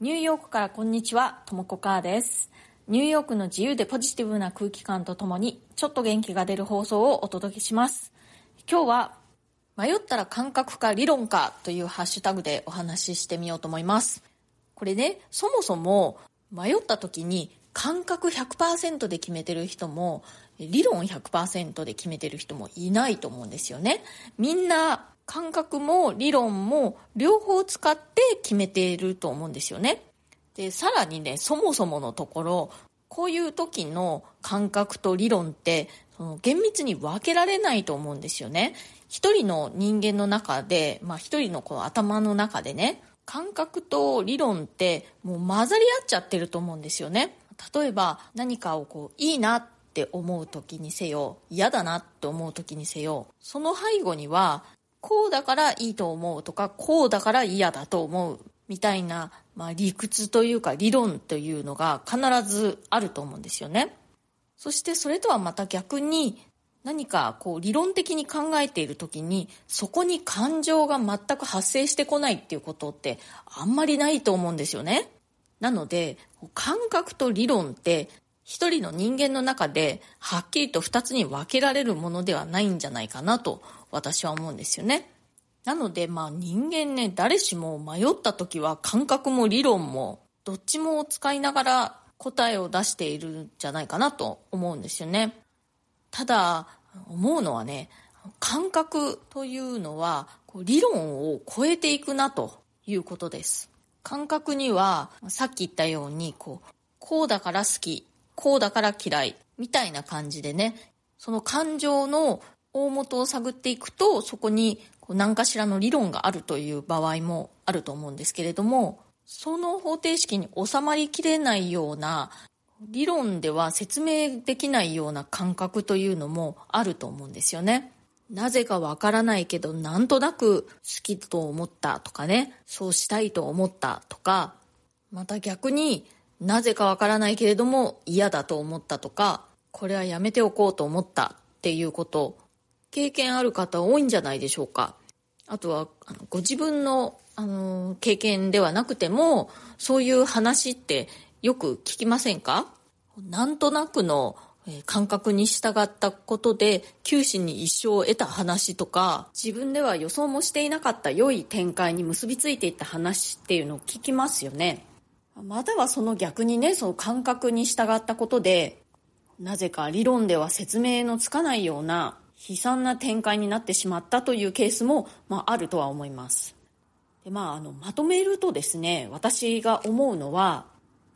ニューヨークからこんにちは、ともこかーです。ニューヨークの自由でポジティブな空気感とともに、ちょっと元気が出る放送をお届けします。今日は、迷ったら感覚か理論かというハッシュタグでお話ししてみようと思います。これね、そもそも迷った時に感覚100%で決めてる人も、理論100%で決めてる人もいないと思うんですよね。みんな感覚も理論も両方使って決めていると思うんですよね。で、さらにね、そもそものところ、こういう時の感覚と理論って、その厳密に分けられないと思うんですよね。一人の人間の中で、まあ一人のこの頭の中でね、感覚と理論ってもう混ざり合っちゃってると思うんですよね。例えば何かをこういいなって思う時にせよ、嫌だなって思う時にせよ、その背後にはこうだからいいと思うとか、こうだから嫌だと思うみたいな、まあ、理屈というか理論というのが必ずあると思うんですよね。そしてそれとはまた逆に何かこう理論的に考えている時にそこに感情が全く発生してこないっていうことってあんまりないと思うんですよね。なので感覚と理論って一人の人間の中ではっきりと二つに分けられるものではないんじゃないかなと私は思うんですよね。なのでまあ人間ね誰しも迷った時は感覚も理論もどっちも使いながら答えを出しているんじゃないかなと思うんですよね。ただ思うのはね感覚というのは理論を超えていくなということです。感覚にはさっき言ったようにこうこうだから好きこうだから嫌いみたいな感じでねその感情の大元を探っていくとそこにこう何かしらの理論があるという場合もあると思うんですけれどもその方程式に収まりきれないような理論では説明できないような感覚というのもあると思うんですよね。なぜかわからないけどなんとなく好きと思ったとかねそうしたいと思ったとかまた逆になぜかわからないけれども嫌だと思ったとかこれはやめておこうと思ったっていうこと経験ある方多いんじゃないでしょうか。あとはあのご自分の、あの経験ではなくてもそういう話ってよく聞きませんか？なんとなくの感覚に従ったことで九死に一生を得た話とか自分では予想もしていなかった良い展開に結びついていった話っていうのを聞きますよね。またはその逆にねその感覚に従ったことでなぜか理論では説明のつかないような悲惨な展開になってしまったというケースも、まあ、あるとは思います。で、まあ、あのまとめるとですね私が思うのは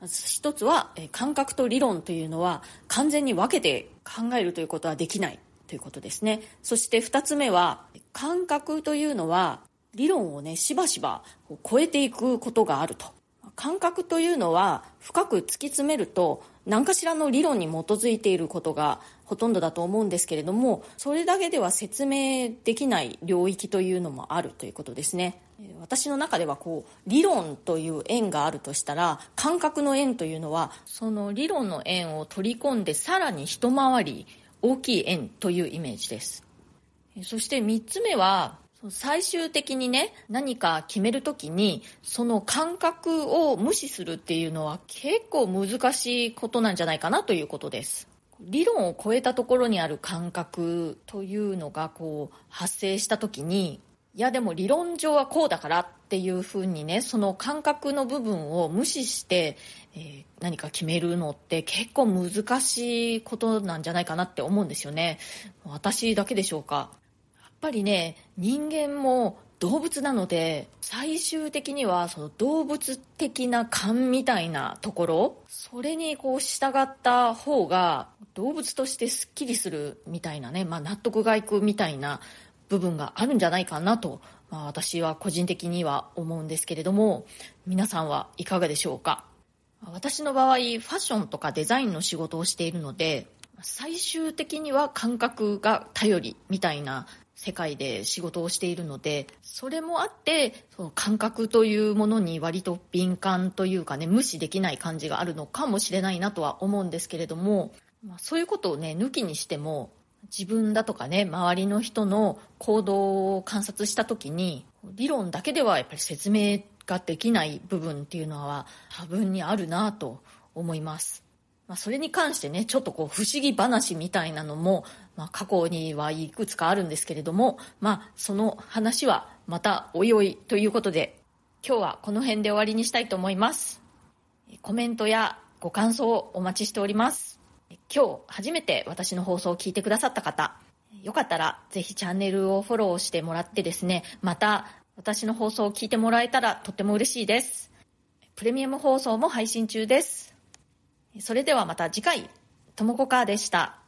一つは感覚と理論というのは完全に分けて考えるということはできないということですね。そして二つ目は感覚というのは理論をねしばしば超えていくことがあると。感覚というのは深く突き詰めると何かしらの理論に基づいていることがほとんどだと思うんですけれどもそれだけでは説明できない領域というのもあるということですね。私の中ではこう理論という円があるとしたら感覚の円というのはその理論の円を取り込んでさらに一回り大きい円というイメージです。そして3つ目は最終的にね何か決めるときにその感覚を無視するっていうのは結構難しいことなんじゃないかなということです。理論を超えたところにある感覚というのがこう発生したときにいやでも理論上はこうだからっていうふうにねその感覚の部分を無視して、えー、何か決めるのって結構難しいことなんじゃないかなって思うんですよね。私だけでしょうか？ぱりね人間も動物なので最終的にはその動物的な勘みたいなところそれにこう従った方が動物としてすっきりするみたいなね、まあ、納得がいくみたいな部分があるんじゃないかなと、まあ、私は個人的には思うんですけれども皆さんはいかがでしょうか？私の場合ファッションとかデザインの仕事をしているので最終的には感覚が頼りみたいな世界で仕事をしているのでそれもあってその感覚というものに割と敏感というかね無視できない感じがあるのかもしれないなとは思うんですけれども、まあ、そういうことをね抜きにしても自分だとかね周りの人の行動を観察した時に理論だけではやっぱり説明ができない部分っていうのは多分にあるなと思います。まあ、それに関してね、ちょっとこう不思議話みたいなのも、まあ、過去にはいくつかあるんですけれども、まあ、その話はまたおいおいということで、今日はこの辺で終わりにしたいと思います。コメントやご感想をお待ちしております。今日初めて私の放送を聞いてくださった方、よかったらぜひチャンネルをフォローしてもらってですね、また私の放送を聞いてもらえたらとっても嬉しいです。プレミアム放送も配信中です。それではまた次回、ともこかーでした。